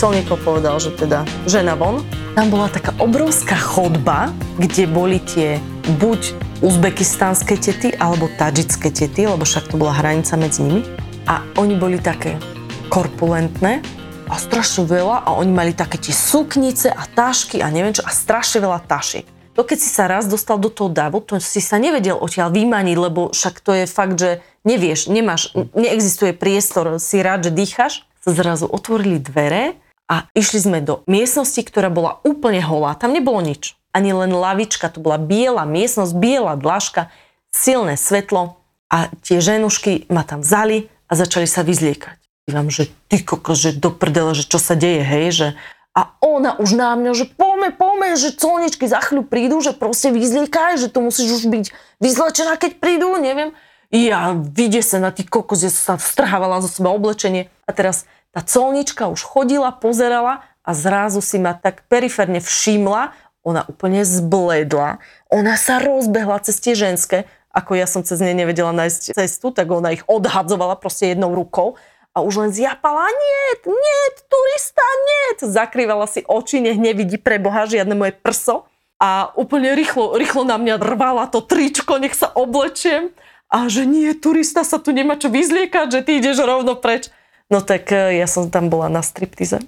Colníkov povedal, že teda žena von. Tam bola taká obrovská chodba, kde boli tie buď uzbekistanské tety alebo tadžické tety, lebo však to bola hranica medzi nimi. A oni boli také korpulentné a strašne veľa a oni mali také tie suknice a tašky a neviem čo a strašne veľa tašiek. To keď si sa raz dostal do toho davu, to si sa nevedel odtiaľ vymaniť, lebo však to je fakt, že nevieš, nemáš, neexistuje priestor, si rád, že dýchaš sa zrazu otvorili dvere a išli sme do miestnosti, ktorá bola úplne holá. Tam nebolo nič. Ani len lavička, to bola biela miestnosť, biela dlažka, silné svetlo a tie ženušky ma tam vzali a začali sa vyzliekať. Dívam, že ty kokos, že do prdele, že čo sa deje, hej, že a ona už na mňa, že poďme, poďme, že colničky za chvíľu prídu, že proste vyzliekaj, že to musíš už byť vyzlečená, keď prídu, neviem. Ja na tých kokos, že sa strhávala zo seba oblečenie. A teraz tá colnička už chodila, pozerala a zrazu si ma tak periférne všimla, ona úplne zbledla, ona sa rozbehla cez tie ženské, ako ja som cez ne nevedela nájsť cestu, tak ona ich odhadzovala proste jednou rukou a už len zjapala, nie, nie, turista, nie, zakrývala si oči, nech nevidí pre Boha žiadne moje prso. A úplne rýchlo, rýchlo na mňa rvala to tričko, nech sa oblečiem. A že nie, turista sa tu nemá čo vyzliekať, že ty ideš rovno preč. No tak e, ja som tam bola na striptize.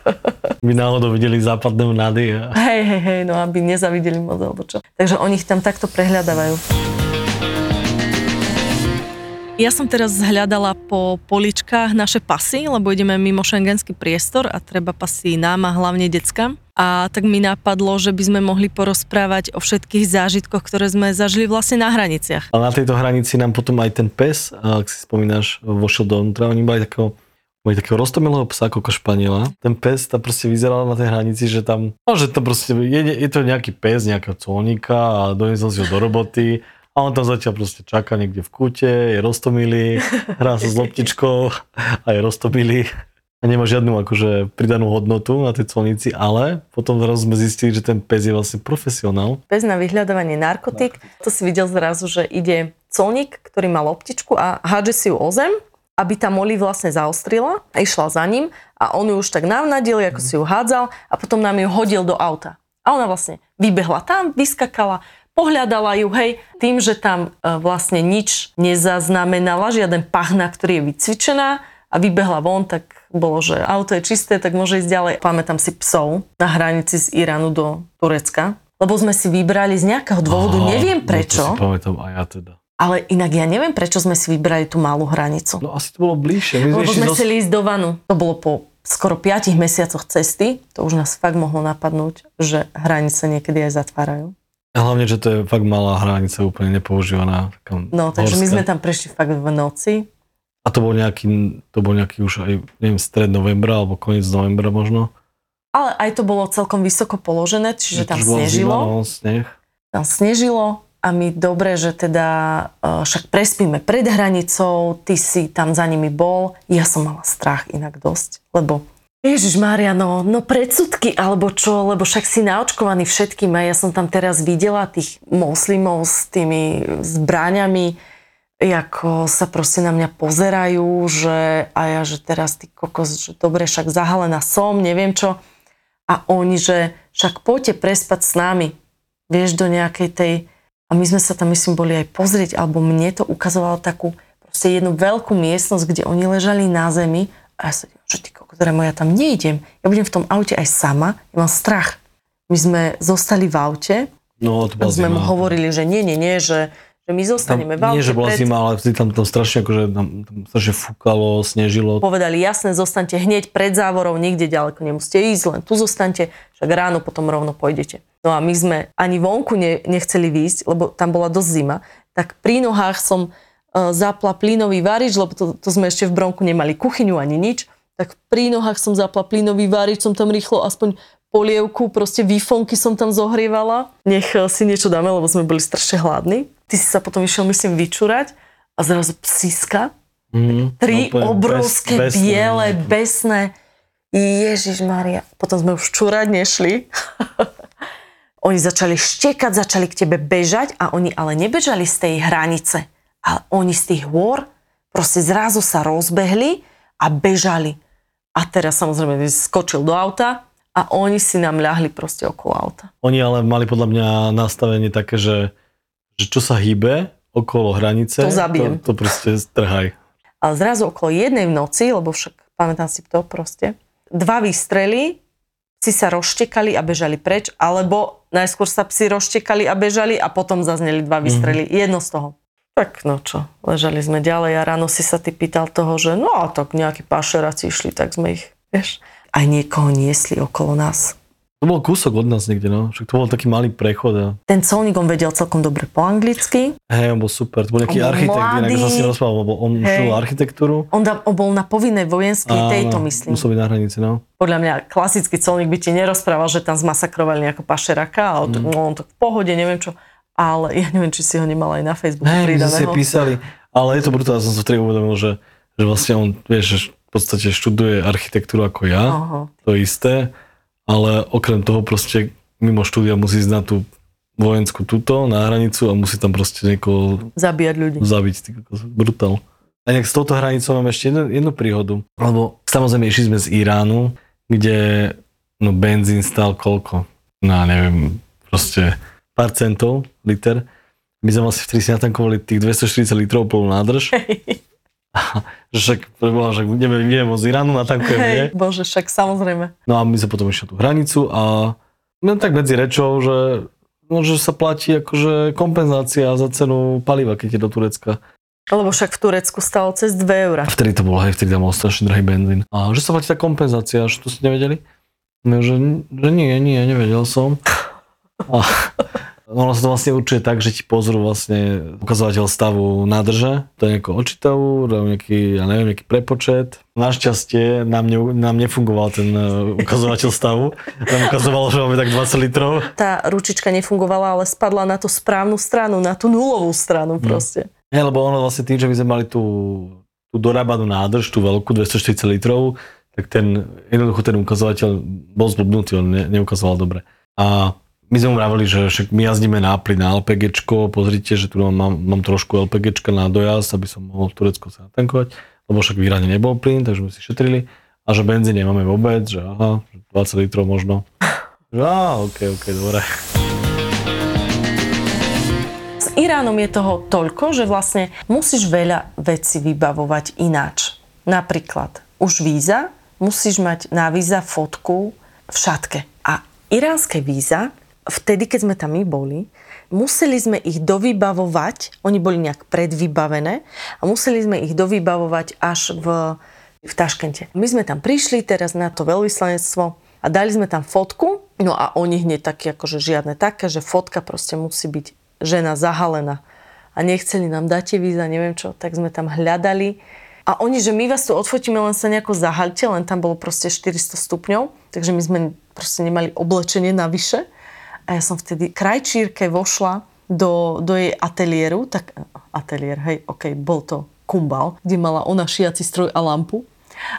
By náhodou videli západné nady. A... Hej, hej, hej, no aby nezavideli moc alebo čo. Takže oni ich tam takto prehľadávajú. Ja som teraz hľadala po poličkách naše pasy, lebo ideme mimo šengenský priestor a treba pasy nám a hlavne deckám. A tak mi napadlo, že by sme mohli porozprávať o všetkých zážitkoch, ktoré sme zažili vlastne na hraniciach. A na tejto hranici nám potom aj ten pes, ak si spomínaš, vošiel dovnútra, oni mali takého mali takého roztomilého psa ako španiela. Ten pes tam proste vyzeral na tej hranici, že tam, no, že to proste, je, je to nejaký pes nejakého colníka a doniesol si ho do roboty a on tam zatiaľ proste čaká niekde v kúte, je roztomilý, hrá sa s loptičkou a je roztomilý a nemá žiadnu akože pridanú hodnotu na tej colnici, ale potom zrazu sme zistili, že ten pes je vlastne profesionál. Pes na vyhľadávanie narkotík, to si videl zrazu, že ide colník, ktorý mal loptičku a hádže si ju o zem, aby tá Molly vlastne zaostrila a išla za ním a on ju už tak navnadil, ako si ju hádzal a potom nám ju hodil do auta. A ona vlastne vybehla tam, vyskakala, pohľadala ju, hej, tým, že tam e, vlastne nič nezaznamenala, žiaden pachna, ktorý je vycvičená a vybehla von, tak bolo, že auto je čisté, tak môže ísť ďalej. Pamätám si psov na hranici z Iránu do Turecka, lebo sme si vybrali z nejakého dôvodu, Aha, neviem prečo. No to si pamätám aj ja teda. Ale inak ja neviem, prečo sme si vybrali tú malú hranicu. No asi to bolo bližšie. My lebo sme dos... chceli ísť do vanu. To bolo po skoro 5 mesiacoch cesty. To už nás fakt mohlo napadnúť, že hranice niekedy aj zatvárajú. A hlavne, že to je fakt malá hranica, úplne nepoužívaná. No, takže horská. my sme tam prešli fakt v noci a to bol nejaký, to bol nejaký už aj, neviem, stred novembra alebo koniec novembra možno. Ale aj to bolo celkom vysoko položené, čiže tam snežilo. Zima, no, sneh. Tam snežilo a my dobre, že teda uh, však prespíme pred hranicou, ty si tam za nimi bol. Ja som mala strach inak dosť, lebo Ježiš Mária, no, no predsudky alebo čo, lebo však si naočkovaný všetkým a ja som tam teraz videla tých moslimov s tými zbráňami, ako sa proste na mňa pozerajú, že a ja, že teraz ty kokos, že dobre, však zahalená som, neviem čo. A oni, že však poďte prespať s nami, vieš, do nejakej tej... A my sme sa tam, myslím, boli aj pozrieť, alebo mne to ukazovalo takú proste jednu veľkú miestnosť, kde oni ležali na zemi a ja sa že ty ktoré ja tam neidem. Ja budem v tom aute aj sama, ja mám strach. My sme zostali v aute, no, to sme mu hovorili, že nie, nie, nie, že že my zostaneme tam, v aute. Nie, že bola pred... zima, ale vtedy tam, tam strašne akože tam, tam strašne fúkalo, snežilo. Povedali, jasne, zostaňte hneď pred závorou, nikde ďaleko nemusíte ísť, len tu zostaňte, však ráno potom rovno pôjdete. No a my sme ani vonku ne, nechceli výjsť, lebo tam bola dosť zima, tak pri nohách som zapla plynový varič, lebo to, to sme ešte v Bronku nemali kuchyňu ani nič, tak pri nohách som zapla plynový varič, som tam rýchlo aspoň polievku, proste výfonky som tam zohrievala. Nech eh, si niečo dáme, lebo sme boli strašne hladní. Ty si sa potom išiel, myslím, vyčúrať a zrazu psíska. Mm, Tri no, obrovské, bes, biele, besné. Ježiš Maria. Potom sme už čúrať nešli. oni začali štekať, začali k tebe bežať a oni ale nebežali z tej hranice. Ale oni z tých hôr proste zrazu sa rozbehli a bežali. A teraz samozrejme skočil do auta a oni si nám ľahli proste okolo auta. Oni ale mali podľa mňa nastavenie také, že že čo sa hýbe okolo hranice, to, zabijem. to, to proste strhaj. Ale zrazu okolo jednej v noci, lebo však pamätám si to proste, dva výstrely, si sa rozštekali a bežali preč, alebo najskôr sa psi rozštekali a bežali a potom zazneli dva výstrely. Mm-hmm. Jedno z toho. Tak no čo, ležali sme ďalej a ráno si sa ty pýtal toho, že no a tak nejakí pašeráci išli, tak sme ich, vieš, aj niekoho niesli okolo nás. To bol kúsok od nás niekde, no. Však to bol taký malý prechod. A... Ten colník, on vedel celkom dobre po anglicky. Hej, on bol super. To bol nejaký on architekt, mladý. inak som si rozprával, lebo on hey. architektúru. On, da, on bol na povinnej vojenskej a, tejto, myslím. Musel byť na hranici, no. Podľa mňa klasický colník by ti nerozprával, že tam zmasakrovali nejakého pašeraka, ale mm. no, on to v pohode, neviem čo. Ale ja neviem, či si ho nemal aj na Facebooku hey, pridaného. si písali, ale je to brutálne, som sa vtedy uvedomil, že, že vlastne on, vieš, v podstate študuje architektúru ako ja, Aha. to isté ale okrem toho proste mimo štúdia musí ísť na tú vojenskú túto, na hranicu a musí tam proste niekoho... Zabíjať ľudí. Zabiť, ty, brutál. A nejak s touto hranicou mám ešte jednu, jednu príhodu. Lebo samozrejme išli sme z Iránu, kde no benzín stal koľko? No neviem, proste pár centov liter. My sme asi vtedy si natankovali tých 240 litrov plnú nádrž. že však, preboha, že ideme, ideme z Iránu, natankujeme, Hej, nie? bože, však samozrejme. No a my sa potom išli tú hranicu a len tak medzi rečou, že, no, že sa platí akože kompenzácia za cenu paliva, keď je do Turecka. Lebo však v Turecku stalo cez 2 eurá. Vtedy to bolo, hej, vtedy tam bol strašne drahý benzín. A že sa platí tá kompenzácia, že to ste nevedeli? No, že, že nie, nie, nevedel som. A, ono sa to vlastne určuje tak, že ti pozrú vlastne ukazovateľ stavu nádrže, to je nejako očitavu, nejaký, ja neviem, nejaký prepočet. Našťastie nám, ne, nám nefungoval ten e, ukazovateľ stavu. Tam ukazovalo, že máme tak 20 litrov. Tá ručička nefungovala, ale spadla na tú správnu stranu, na tú nulovú stranu hm. proste. Nie, lebo ono vlastne tým, že my sme mali tú, tú dorábanú nádrž, tú veľkú 240 litrov, tak ten, jednoducho ten ukazovateľ bol zblbnutý, on ne, neukazoval dobre. A my sme mu vravili, že však my jazdíme na plyn na LPG, pozrite, že tu mám, mám trošku LPG na dojazd, aby som mohol v Turecku sa natankovať, lebo však v nebol plyn, takže sme si šetrili. A že benzín nemáme vôbec, že aha, 20 litrov možno. Že á, ok, ok, dobre. S Iránom je toho toľko, že vlastne musíš veľa vecí vybavovať ináč. Napríklad už víza, musíš mať na víza fotku v šatke. A iránske víza vtedy, keď sme tam my boli, museli sme ich dovybavovať, oni boli nejak predvybavené a museli sme ich dovybavovať až v, v Taškente. My sme tam prišli teraz na to veľvyslanectvo a dali sme tam fotku, no a oni hneď také akože žiadne také, že fotka proste musí byť žena zahalená a nechceli nám dať víza, neviem čo, tak sme tam hľadali a oni, že my vás tu odfotíme, len sa nejako zahalte, len tam bolo proste 400 stupňov, takže my sme proste nemali oblečenie navyše. A ja som vtedy krajčírke vošla do, do jej ateliéru, tak ateliér, hej, ok, bol to kumbal, kde mala ona šiaci stroj a lampu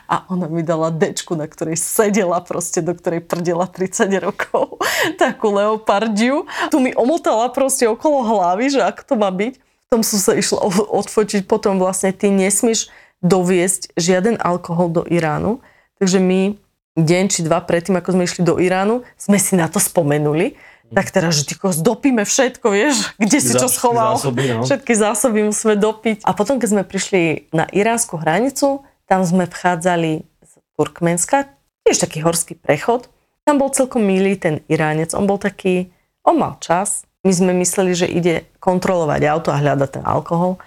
a ona mi dala dečku, na ktorej sedela proste, do ktorej prdela 30 rokov, takú leopardiu. Tu mi omotala proste okolo hlavy, že ako to má byť. V tom som sa išla odfotiť, potom vlastne ty nesmieš doviesť žiaden alkohol do Iránu. Takže my deň či dva predtým, ako sme išli do Iránu, sme si na to spomenuli, Tak teraz, že tyko, zdopíme všetko, vieš, kde si čo schoval. Zásoby, no. Všetky zásoby musíme dopiť. A potom, keď sme prišli na iránsku hranicu, tam sme vchádzali z Turkmenska, tiež taký horský prechod. Tam bol celkom milý ten Iránec, on bol taký, on mal čas. My sme mysleli, že ide kontrolovať auto a hľadať ten alkohol.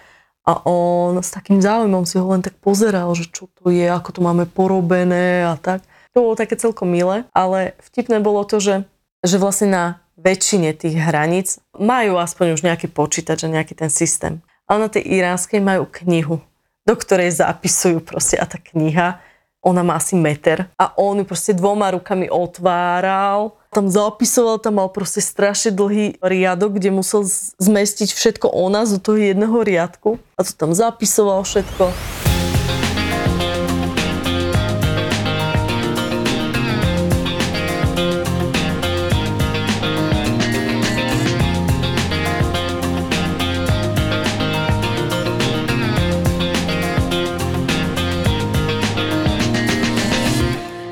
A on s takým záujmom si ho len tak pozeral, že čo to je, ako to máme porobené a tak. To bolo také celkom milé, ale vtipné bolo to, že, že vlastne na väčšine tých hraníc majú aspoň už nejaký počítač a nejaký ten systém. Ale na tej iránskej majú knihu, do ktorej zapisujú proste a tá kniha, ona má asi meter a on ju proste dvoma rukami otváral, tam zapisoval, tam mal proste strašne dlhý riadok, kde musel zmestiť všetko o nás toho jedného riadku a to tam zapisoval všetko.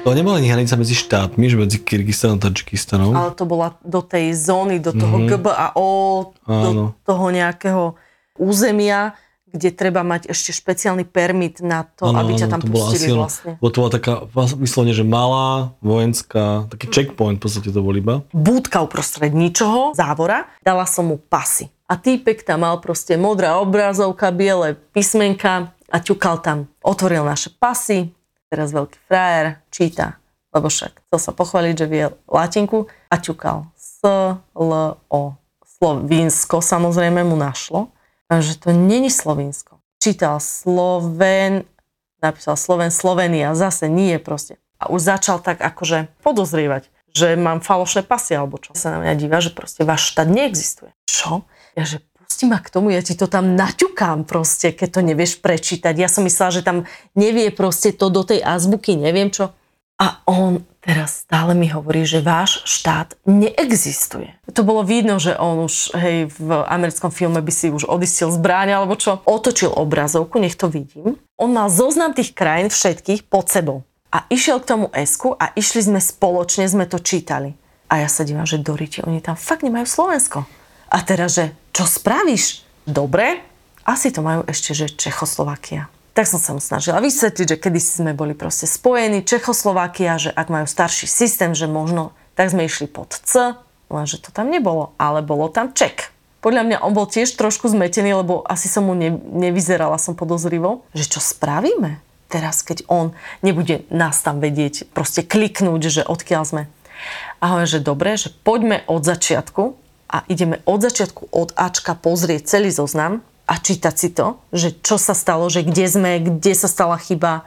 To nebola ani hranica medzi štátmi, že medzi Kyrgyzstanom a Tadžikistanom. Ale to bola do tej zóny, do toho mm-hmm. GBAO, do Áno. toho nejakého územia, kde treba mať ešte špeciálny permit na to, Áno, aby ťa tam to pustili asi vlastne. Bo to bola taká, vyslovene, že malá, vojenská, taký checkpoint v podstate to bol iba. Búdka uprostred ničoho, závora, dala som mu pasy. A týpek tam mal proste modrá obrazovka, biele písmenka a ťukal tam. Otvoril naše pasy, teraz veľký frajer, číta, lebo však chcel sa pochváliť, že vie latinku a ťukal S, L, O. Slovinsko samozrejme mu našlo, že to není Slovinsko. Čítal Sloven, napísal Sloven, Slovenia, zase nie proste. A už začal tak akože podozrievať, že mám falošné pasy alebo čo. Sa na mňa díva, že proste váš štát neexistuje. Čo? Ja že pusti ma k tomu, ja ti to tam naťukám proste, keď to nevieš prečítať. Ja som myslela, že tam nevie proste to do tej azbuky, neviem čo. A on teraz stále mi hovorí, že váš štát neexistuje. To bolo vidno, že on už, hej, v americkom filme by si už odistil zbráň alebo čo. Otočil obrazovku, nech to vidím. On mal zoznam tých krajín všetkých pod sebou. A išiel k tomu esku a išli sme spoločne, sme to čítali. A ja sa dívam, že Doriti, oni tam fakt nemajú Slovensko. A teraz, že čo spravíš? Dobre, asi to majú ešte, že Čechoslovakia. Tak som sa mu snažila vysvetliť, že kedy sme boli proste spojení, Čechoslovakia, že ak majú starší systém, že možno, tak sme išli pod C, lenže to tam nebolo, ale bolo tam Ček. Podľa mňa on bol tiež trošku zmetený, lebo asi som mu ne, nevyzerala som podozrivo, že čo spravíme teraz, keď on nebude nás tam vedieť, proste kliknúť, že odkiaľ sme. A hovorím, že dobre, že poďme od začiatku a ideme od začiatku od Ačka pozrieť celý zoznam a čítať si to, že čo sa stalo, že kde sme, kde sa stala chyba.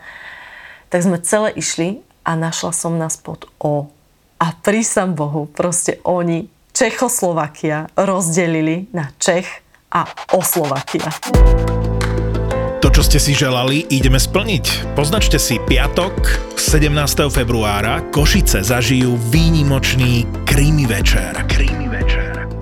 Tak sme celé išli a našla som nás pod O. A prísam Bohu, proste oni Čechoslovakia rozdelili na Čech a Oslovakia. To, čo ste si želali, ideme splniť. Poznačte si piatok 17. februára Košice zažijú výnimočný Krimi večer. Večer.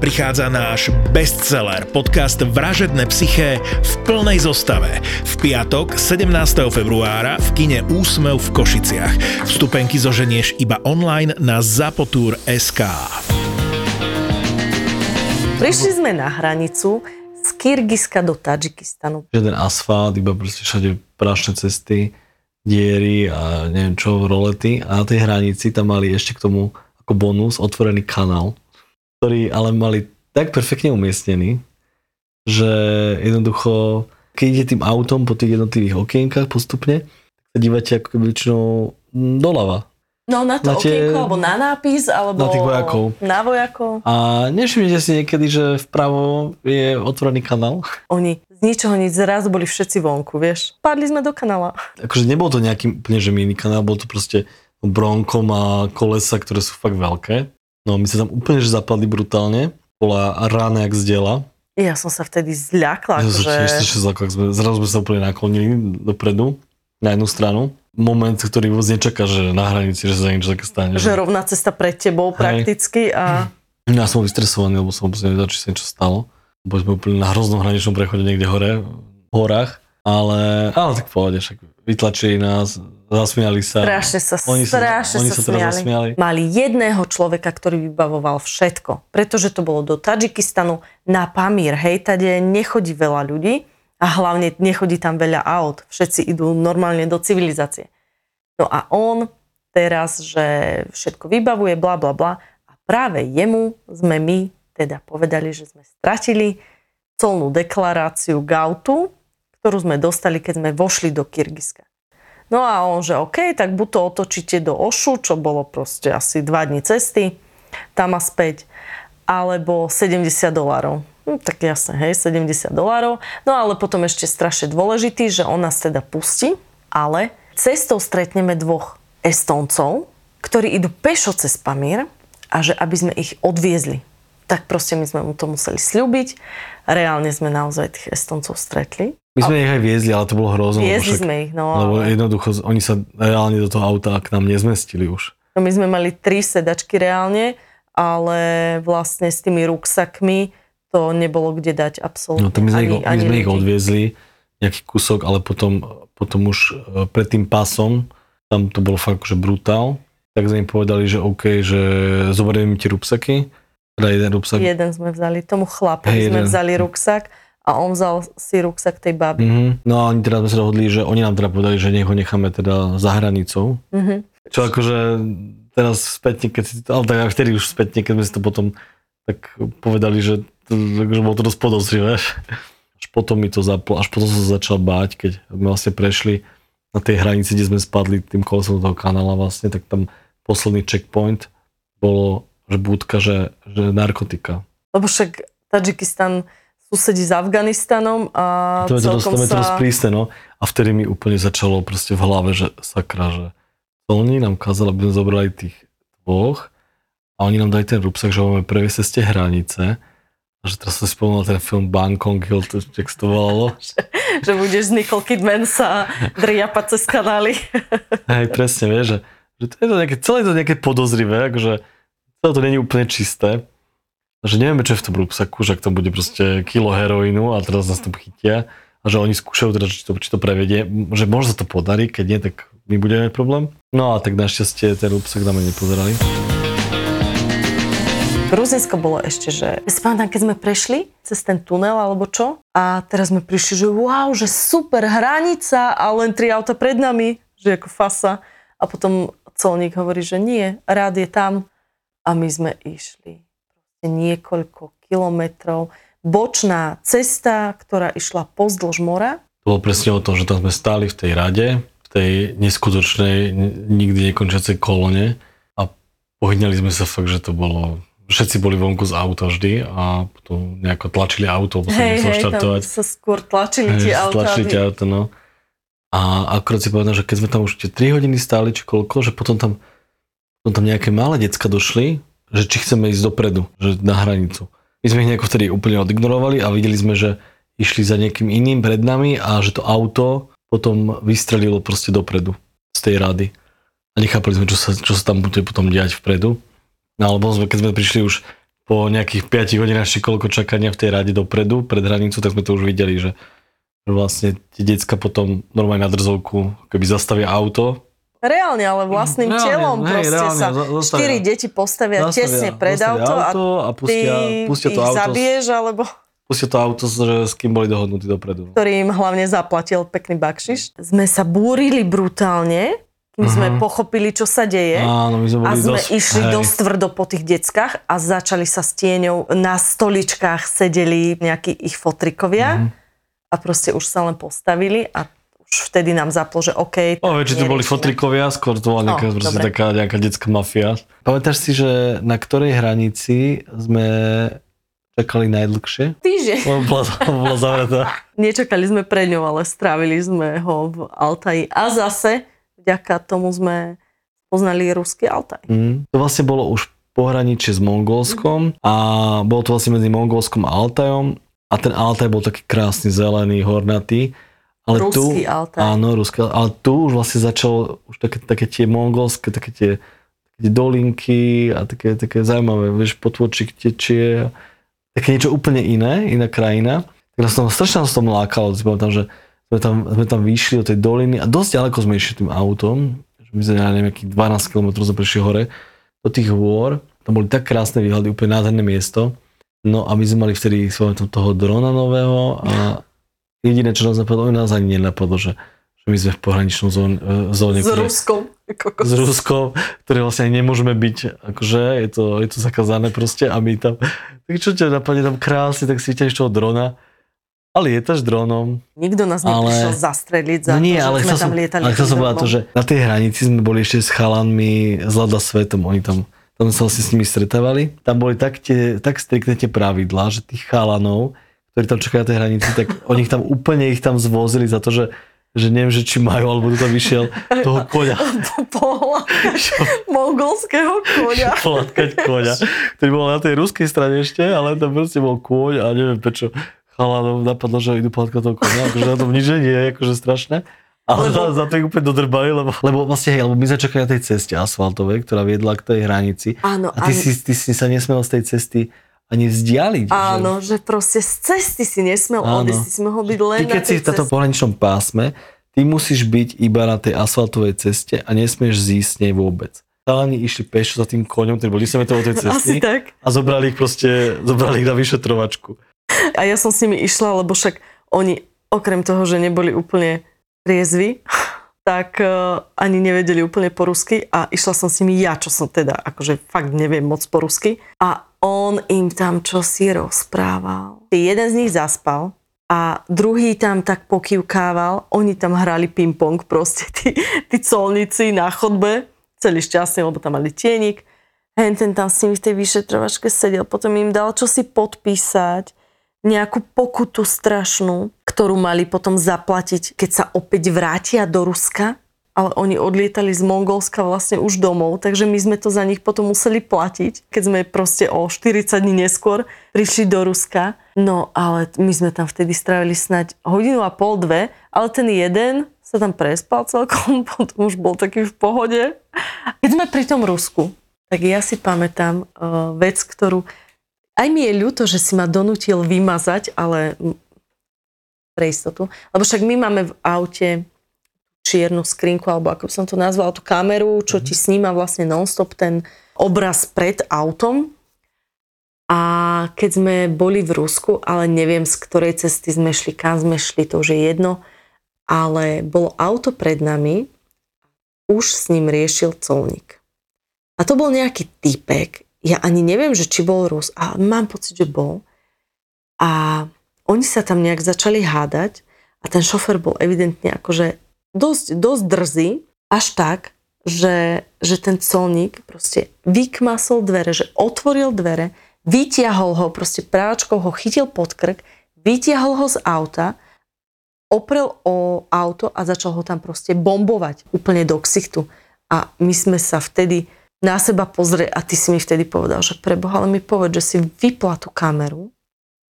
Prichádza náš bestseller, podcast Vražedné psyché v plnej zostave. V piatok 17. februára v kine Úsmev v Košiciach. Vstupenky zoženieš iba online na zapotur.sk. Prišli sme na hranicu z Kyrgyzska do Tadžikistanu. Žiaden asfalt, iba proste všade prašné cesty, diery a neviem čo, rolety. A na tej hranici tam mali ešte k tomu ako bonus otvorený kanál, ktorý ale mali tak perfektne umiestnený, že jednoducho, keď idete tým autom po tých jednotlivých okienkach postupne, sa dívate ako keby väčšinou doľava. No na to Na tie- okienko, alebo na nápis, alebo Na tých vojakov. Na vojakov. A nevšimnete si niekedy, že vpravo je otvorený kanál? Oni z ničoho nič zrazu boli všetci vonku, vieš. Padli sme do kanála. Akože nebol to nejaký úplne že mini kanál, bol to proste bronkom a kolesa, ktoré sú fakt veľké. No my sa tam úplne že zapadli brutálne. Bola rána jak z diela. Ja som sa vtedy zľakla, Ja že... tiež strašne zlakol, ak sme, zrazu sme sa úplne naklonili dopredu, na jednu stranu. Moment, ktorý vôbec nečaká, že na hranici, že sa niečo také stane. že rovná cesta pred tebou Hej. prakticky a Ja som bol vystresovaný, lebo som vôbec nevedel, či sa niečo stalo. Boli sme úplne na hroznom hraničnom prechode niekde hore, v horách. Ale, ale tak v pohode, však vytlačili nás, zasmiali sa. Strašne sa, Oni sa- strašne oni sa, sa smiali. zasmiali. Mali jedného človeka, ktorý vybavoval všetko, pretože to bolo do Tadžikistanu na Pamír, hej, tade nechodí veľa ľudí a hlavne nechodí tam veľa aut. Všetci idú normálne do civilizácie. No a on teraz, že všetko vybavuje, bla bla bla. A práve jemu sme my teda povedali, že sme stratili colnú deklaráciu Gautu, ktorú sme dostali, keď sme vošli do Kyrgyzska. No a on, že OK, tak buď to otočíte do Ošu, čo bolo proste asi dva dní cesty, tam a späť, alebo 70 dolárov. Hm, tak jasne, hej, 70 dolárov. No ale potom ešte strašne dôležitý, že on nás teda pustí, ale cestou stretneme dvoch Estóncov, ktorí idú pešo cez Pamír a že aby sme ich odviezli. Tak proste my sme mu to museli slúbiť. Reálne sme naozaj tých Estóncov stretli. My sme ich aj viezli, ale to bolo hrozno. lebo Viezli však- sme ich, no. Lebo ale- jednoducho, oni sa reálne do toho auta k nám nezmestili už. No my sme mali tri sedačky reálne, ale vlastne s tými ruksakmi to nebolo kde dať absolútne. No to my sme, ani, ich, my sme ich odviezli nejaký kúsok, ale potom, potom už e, pred tým pásom, tam to bolo fakt, že brutál, tak sme im povedali, že OK, že zoberieme ti rupsaky, teda jeden rupsak. Jeden sme vzali, tomu chlapovi Hej, sme jeden. vzali ruksak a on vzal si ruksak tej baby. Mhm. No a oni teda sme sa dohodli, že oni nám teda povedali, že nech ho necháme teda za hranicou. Mhm. Čo akože teraz spätne, keď si, ale tak vtedy už spätne, keď sme si to potom tak povedali, že, že bolo to dosť podozrivé. Až potom mi to zaplo, až potom som sa začal báť, keď sme vlastne prešli na tej hranici, kde sme spadli tým kolesom toho kanála vlastne, tak tam posledný checkpoint bolo, že budka, že, že narkotika. Lebo však Tadžikistan susedí s Afganistanom a To to celkom to to dosť sa... prísne, no. A vtedy mi úplne začalo proste v hlave, že sakra, že colní nám kázali, aby sme zobrali tých dvoch a oni nám dali ten rúbsak, že máme previesť cez tie hranice. A že teraz som si spomenul ten film Bangkok Hill, to, jak to volalo. že budeš z Nicole Kidman sa driapať cez kanály. Hej, presne, vieš, že, že to je to nejaké, celé to nejaké podozrivé, akože celé to není úplne čisté. Že nevieme, čo je v tom rúbsaku, že ak tam bude proste kilo heroínu a teraz nás tam chytia a že oni skúšajú teda, či to, či to prevedie, že možno sa to podarí, keď nie, tak my budeme mať problém. No a tak našťastie ten rúbsak nám aj nepozerali. Gruzinsko bolo ešte, že pamätám, keď sme prešli cez ten tunel alebo čo a teraz sme prišli, že wow, že super hranica a len tri auta pred nami, že ako fasa a potom colník hovorí, že nie, rád je tam a my sme išli proste niekoľko kilometrov. Bočná cesta, ktorá išla pozdĺž mora, To bolo presne o tom, že tam sme stáli v tej rade, v tej neskutočnej, nikdy nekončiacej kolone a pohyňali sme sa fakt, že to bolo všetci boli vonku z auta vždy a potom nejako tlačili auto, hej, sa hej, štartovať. sa skôr tlačili tie že autá. Tlačili tie auto, no. A akorát si povedal, že keď sme tam už tie 3 hodiny stáli, či koľko, že potom tam, potom tam nejaké malé decka došli, že či chceme ísť dopredu, že na hranicu. My sme ich nejako vtedy úplne odignorovali a videli sme, že išli za niekým iným pred nami a že to auto potom vystrelilo proste dopredu z tej rady. A nechápali sme, čo sa, čo sa tam bude potom diať vpredu. No alebo sme, keď sme prišli už po nejakých 5 hodinách či koľko čakania v tej rade dopredu, pred hranicu, tak sme to už videli, že že vlastne tie decka potom normálne na drzovku, keby zastavia auto, Reálne, ale vlastným Reálne, telom hej, proste reálne, sa zastavia. štyri deti postavia zastavia- tesne pred zastavia auto, a a pustia, ty pustia to ich auto, zabiješ, alebo pustia to auto, s- kým boli dohodnutí dopredu. ktorý im hlavne zaplatil pekný bakšiš. Sme sa búrili brutálne, kým sme Mhm. pochopili, čo sa deje. Áno, my sme A boli sme dosť... išli hej. dosť tvrdo po tých deckách a začali sa s tieňou. Na stoličkách sedeli nejakí ich fotrikovia Mhm. a proste už sa len postavili a už vtedy nám zaplo, že OK. O, či to boli fotrikovia, skôr to bola nejaká, O, proste dobre. taká nejaká detská mafia. Pamätáš si, že na ktorej hranici sme čakali najdlhšie? Týždeň. Bola, bola zavretá. Nečakali sme pre ňou, ale strávili sme ho v Altaji. A zase, vďaka tomu sme poznali ruský Altaj. Mm. To vlastne bolo už pohraničie s Mongolskom a bolo to vlastne medzi Mongolskom a Altajom a ten Altaj bol taký krásny, zelený, hornatý. Ale tu, Ruský Altaj. Áno, ruský, ale tu už vlastne začalo už také, také tie mongolské, také tie, také tie dolinky a také, také zaujímavé, vieš, potvočík tečie, také niečo úplne iné, iná krajina. Tak som strašne nás to lákalo, si pamätám, že sme tam, sme tam vyšli do tej doliny a dosť ďaleko sme išli tým autom, že my sme, ja neviem, nejakých 12 km sme prišli hore do tých hôr, tam boli tak krásne výhľady, úplne nádherné miesto. No a my sme mali vtedy svojho toho drona nového a jediné, čo nás napadlo, nás ani nenapadlo, že, že my sme v pohraničnom zóne. zóne s ktoré, Ruskom. S Ruskom, ktoré vlastne nemôžeme byť, akože je to, je to zakázané proste a my tam, tak čo ťa napadne tam krásne, tak si vyťahneš toho drona ale lietaš dronom. Nikto nás neprišiel ale... zastreliť za no nie, to, ale že sme tam lietali. Ale chcel som povedať to, že na tej hranici sme boli ešte s chalanmi z Lada Svetom. Oni tam, tam sa vlastne s nimi stretávali. Tam boli tak, tie, tak striktne tie pravidlá, že tých chalanov, ktorí tam čakajú na tej hranici, tak oni ich tam úplne ich tam zvozili za to, že že neviem, že či majú, alebo tu tam vyšiel toho koňa. mongolského koňa. Pohľadkať koňa, ktorý bol na tej ruskej strane ešte, ale tam proste bol kôň a neviem prečo chalanov napadlo, že idú pohľadkať toho konia, akože na tom nič nie je akože strašné. Ale lebo... za, za to ich úplne dodrbali, lebo, lebo vlastne, hej, lebo my sme čakali na tej ceste asfaltovej, ktorá viedla k tej hranici. Áno, a ty, áno. Si, ty si sa nesmel z tej cesty ani vzdialiť. Áno, že, že proste z cesty si nesmel odísť, si mohol byť len Ty keď si v táto pohraničnom pásme, ty musíš byť iba na tej asfaltovej ceste a nesmieš zísť s nej vôbec. Chalani išli pešo za tým koňom, ktorý bol 10 metrov od tej cesty Asi tak. a zobrali ich proste, zobrali ich na vyšetrovačku. A ja som s nimi išla, lebo však oni, okrem toho, že neboli úplne riezvi, tak uh, ani nevedeli úplne po rusky a išla som s nimi ja, čo som teda, akože fakt neviem moc po rusky. A on im tam čosi rozprával. Jeden z nich zaspal a druhý tam tak pokývkával, oni tam hrali ping-pong proste, tí, tí colníci na chodbe, celý šťastný, lebo tam mali tienik. Henten tam s nimi v tej vyšetrovačke sedel, potom im dal čosi podpísať nejakú pokutu strašnú, ktorú mali potom zaplatiť, keď sa opäť vrátia do Ruska, ale oni odlietali z Mongolska vlastne už domov, takže my sme to za nich potom museli platiť, keď sme proste o 40 dní neskôr prišli do Ruska. No ale my sme tam vtedy strávili snať hodinu a pol, dve, ale ten jeden sa tam prespal celkom, potom už bol taký v pohode. Keď sme pri tom Rusku, tak ja si pamätám uh, vec, ktorú aj mi je ľúto, že si ma donútil vymazať, ale pre istotu. Lebo však my máme v aute čiernu skrinku, alebo ako som to nazval, tú kameru, čo ti mhm. sníma vlastne nonstop ten obraz pred autom. A keď sme boli v Rusku, ale neviem, z ktorej cesty sme šli, kam sme šli, to už je jedno, ale bolo auto pred nami, už s ním riešil colník. A to bol nejaký typek, ja ani neviem, že či bol Rus, ale mám pocit, že bol. A oni sa tam nejak začali hádať a ten šofer bol evidentne akože dosť, dosť drzý, až tak, že, že ten colník proste vykmasol dvere, že otvoril dvere, vytiahol ho, proste práčkou ho chytil pod krk, vytiahol ho z auta, oprel o auto a začal ho tam proste bombovať úplne do ksichtu. A my sme sa vtedy na seba pozrie a ty si mi vtedy povedal, že preboha, ale mi povedz, že si vypla tú kameru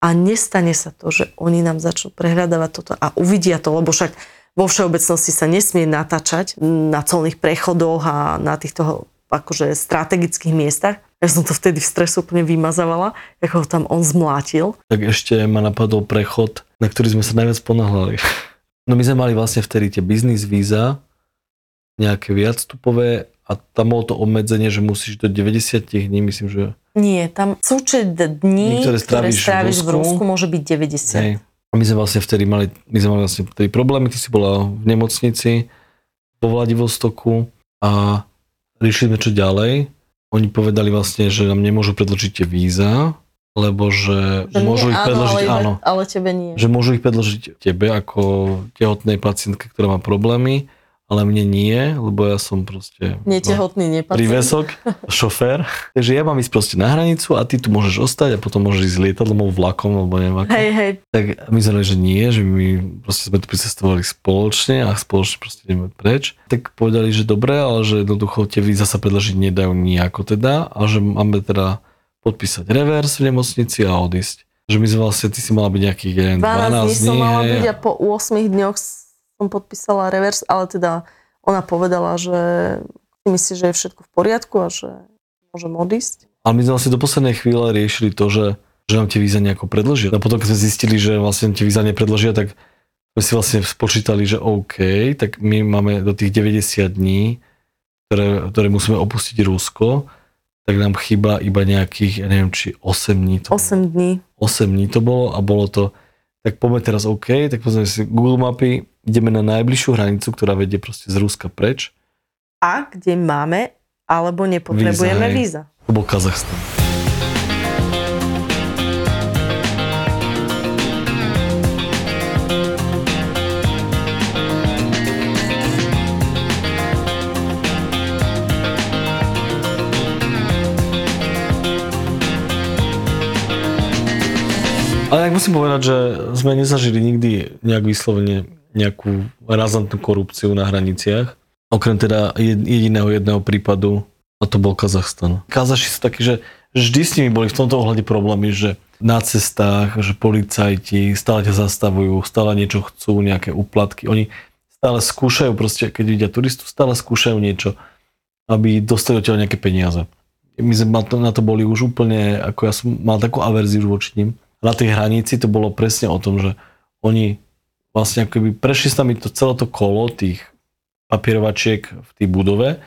a nestane sa to, že oni nám začnú prehľadávať toto a uvidia to, lebo však vo všeobecnosti sa nesmie natáčať na colných prechodoch a na týchto akože strategických miestach. Ja som to vtedy v stresu úplne vymazávala, ako ho tam on zmlátil. Tak ešte ma napadol prechod, na ktorý sme sa najviac ponáhľali. No my sme mali vlastne vtedy tie biznis víza, nejaké viacstupové a tam bolo to obmedzenie, že musíš do 90 dní, myslím, že... Nie, tam súčet dní, ktoré stráviš, ktoré stráviš v, Rusku. v Rusku, môže byť 90. Hej. My sme vlastne vtedy mali, my sme mali vlastne vtedy problémy, ty si bola v nemocnici vo Vladivostoku a riešili sme čo ďalej. Oni povedali vlastne, že nám nemôžu predložiť tie víza, lebo že, že môžu nie, ich predložiť, áno, áno, ale tebe nie. Že môžu ich predložiť tebe ako tehotnej pacientke, ktorá má problémy ale mne nie, lebo ja som proste... Netehotný, no. Prívesok, šofér. Takže ja mám ísť proste na hranicu a ty tu môžeš ostať a potom môžeš ísť lietadlom alebo vlakom, alebo neviem ako. Hej, hej. Tak my sme že nie, že my proste sme tu pricestovali spoločne a spoločne proste ideme preč. Tak povedali, že dobre, ale že jednoducho tie víza sa predložiť nedajú nejako teda a že máme teda podpísať revers v nemocnici a odísť. Že my sme vlastne, ty si mala byť nejakých 12, 12 dní. som mala byť a po 8 dňoch som podpísala revers, ale teda ona povedala, že si myslí, že je všetko v poriadku a že môžem odísť. Ale my sme vlastne do poslednej chvíle riešili to, že, že nám tie víza nejako predložia. A potom, keď sme zistili, že vlastne tie víza nepredložia, tak my si vlastne spočítali, že OK, tak my máme do tých 90 dní, ktoré, ktoré musíme opustiť Rusko, tak nám chýba iba nejakých, ja neviem, či 8 dní. To 8 dní. 8 dní to bolo a bolo to, tak poďme teraz OK, tak pozrieme si Google mapy, ideme na najbližšiu hranicu, ktorá vedie proste z Ruska preč. A kde máme, alebo nepotrebujeme víza. To bol Kazachstan. Ale tak musím povedať, že sme nezažili nikdy nejak vyslovene nejakú razantnú korupciu na hraniciach. Okrem teda jediného jedného prípadu, a to bol Kazachstan. Kazaši sú takí, že vždy s nimi boli v tomto ohľade problémy, že na cestách, že policajti stále ťa zastavujú, stále niečo chcú, nejaké úplatky. Oni stále skúšajú proste, keď vidia turistu, stále skúšajú niečo, aby dostali od nejaké peniaze. My sme na to boli už úplne, ako ja som mal takú averziu voči ním, na tej hranici to bolo presne o tom, že oni vlastne akoby prešli s nami to celé to kolo tých papierovačiek v tej budove.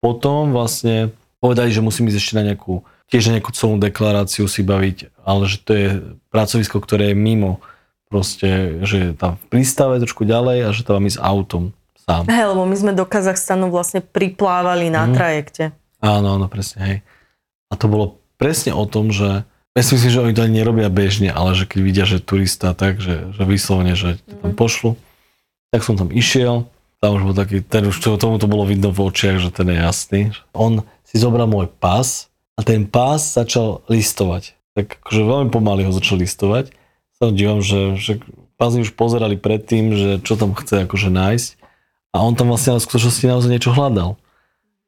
Potom vlastne povedali, že musím ísť ešte na nejakú, tiež na nejakú celú deklaráciu si baviť, ale že to je pracovisko, ktoré je mimo proste, že je tam v prístave trošku ďalej a že tam mám ísť autom sám. Hej, lebo my sme do Kazachstanu vlastne priplávali na mm. trajekte. Áno, áno, presne, hej. A to bolo presne o tom, že ja si myslím, že oni to ani nerobia bežne, ale že keď vidia, že turista tak, že, že vyslovene, že tam mhm. pošlu, tak som tam išiel, tam už bol taký, ten už tomu to bolo vidno v očiach, že ten je jasný. On si zobral môj pás a ten pás začal listovať. Tak akože veľmi pomaly ho začal listovať. Sa dívam, že, že pásy už pozerali predtým, že čo tam chce akože nájsť. A on tam vlastne v skutočnosti naozaj niečo hľadal.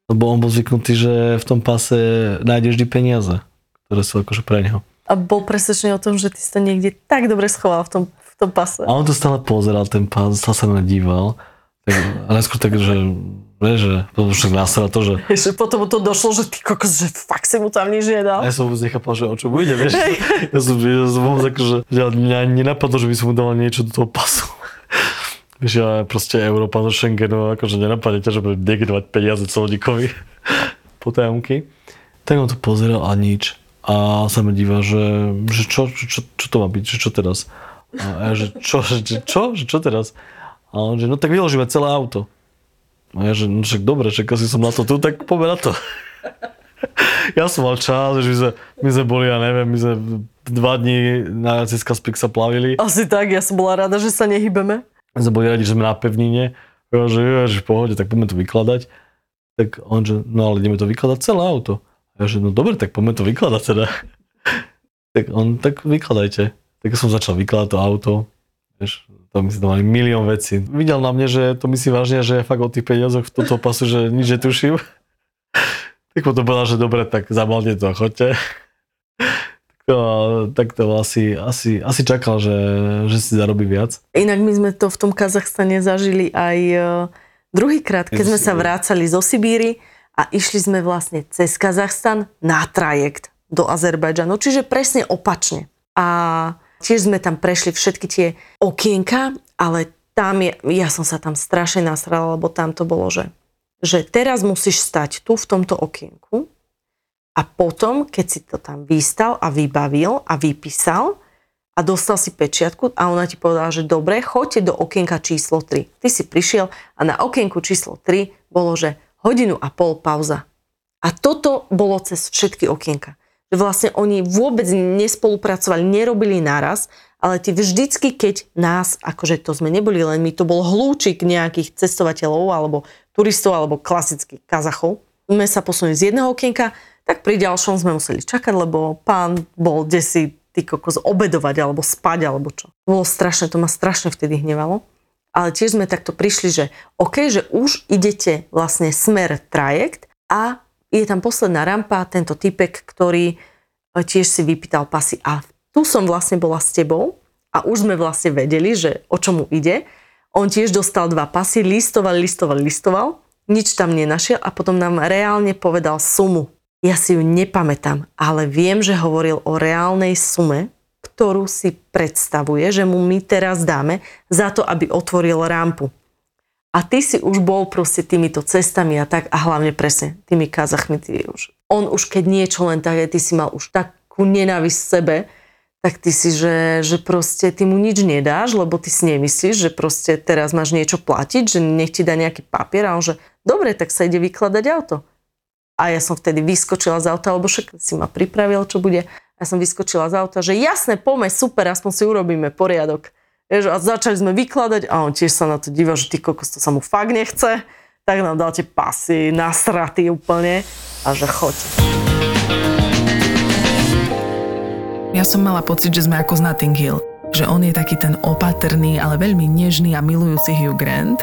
Lebo on bol zvyknutý, že v tom páse nájde vždy peniaze ktoré sú akože pre neho. A bol presvedčený o tom, že ty si to niekde tak dobre schoval v tom, v tom pase. A on to stále pozeral, ten pás, stále sa na díval. Tak, a najskôr tak, že Vieš, že to už násra to, že... Ešte potom to došlo, že ty kokos, že fakt si mu tam nič nedal. Ja som vôbec nechápal, že o čo bude, vieš. Ja som, ja som vôbec tak, že, že mňa nenapadlo, že by som mu dal niečo do toho pasu. Vieš, ja proste Európa do Schengenu, akože nenapadne ťa, že bude dávať peniaze celodíkovi po tajomky. Tak on to pozeral a nič a sa ma díva, že, že čo, čo, čo, to má byť, že čo teraz? A ja, že čo, že, čo, že čo teraz? A on, že no tak vyložíme celé auto. A ja, že no však dobre, však asi som na to tu, tak poďme na to. ja som mal čas, že my sme, my sme boli, ja neviem, my sme dva dní na Kaspik sa plavili. Asi tak, ja som bola rada, že sa nehybeme. My sme boli radi, že sme na pevnine. Ja, že, ja, že v pohode, tak poďme to vykladať. Tak on, že no ale ideme to vykladať celé auto. Ja že no dobre, tak poďme to vykladať teda. tak on, tak vykladajte. Tak som začal vykladať to auto. Vieš, to my si tam mali milión vecí. Videl na mne, že to myslí vážne, že ja fakt o tých peniazoch v tomto pasu, že nič netuším. tak potom povedal, že dobre, tak zabalte to a chodte. tak to, tak to asi, asi, asi čakal, že, že si zarobí viac. Inak my sme to v tom Kazachstane zažili aj uh, druhýkrát, keď sme sa vrácali zo Sibíry a išli sme vlastne cez Kazachstan na trajekt do Azerbajdžanu, čiže presne opačne. A tiež sme tam prešli všetky tie okienka, ale tam je, ja som sa tam strašne nasrala, lebo tam to bolo, že, že teraz musíš stať tu v tomto okienku a potom, keď si to tam vystal a vybavil a vypísal a dostal si pečiatku a ona ti povedala, že dobre, choďte do okienka číslo 3. Ty si prišiel a na okienku číslo 3 bolo, že hodinu a pol pauza. A toto bolo cez všetky okienka. Že vlastne oni vôbec nespolupracovali, nerobili naraz, ale ty vždycky, keď nás, akože to sme neboli len my, to bol hlúčik nejakých cestovateľov alebo turistov alebo klasických kazachov, sme sa posunuli z jedného okienka, tak pri ďalšom sme museli čakať, lebo pán bol desi ty kokos obedovať alebo spať alebo čo. Bolo strašné, to ma strašne vtedy hnevalo ale tiež sme takto prišli, že OK, že už idete vlastne smer trajekt a je tam posledná rampa, tento typek, ktorý eh, tiež si vypýtal pasy a tu som vlastne bola s tebou a už sme vlastne vedeli, že o čomu ide. On tiež dostal dva pasy, listoval, listoval, listoval, nič tam nenašiel a potom nám reálne povedal sumu. Ja si ju nepamätám, ale viem, že hovoril o reálnej sume, ktorú si predstavuje, že mu my teraz dáme za to, aby otvoril rampu. A ty si už bol proste týmito cestami a tak, a hlavne presne tými kazachmi, ty už, on už keď niečo len tak, ty si mal už takú nenávisť sebe, tak ty si, že, že proste ty mu nič nedáš, lebo ty si nemyslíš, že proste teraz máš niečo platiť, že nech ti dá nejaký papier a on že dobre, tak sa ide vykladať auto. A ja som vtedy vyskočila z auta, lebo však si ma pripravil, čo bude. Ja som vyskočila z auta, že jasné, poďme, super, aspoň si urobíme poriadok. Vieš, a začali sme vykladať a on tiež sa na to díva, že ty kokos, to sa mu fakt nechce. Tak nám dal tie pasy, nasraty úplne a že choď. Ja som mala pocit, že sme ako z Notting Hill. Že on je taký ten opatrný, ale veľmi nežný a milujúci Hugh Grant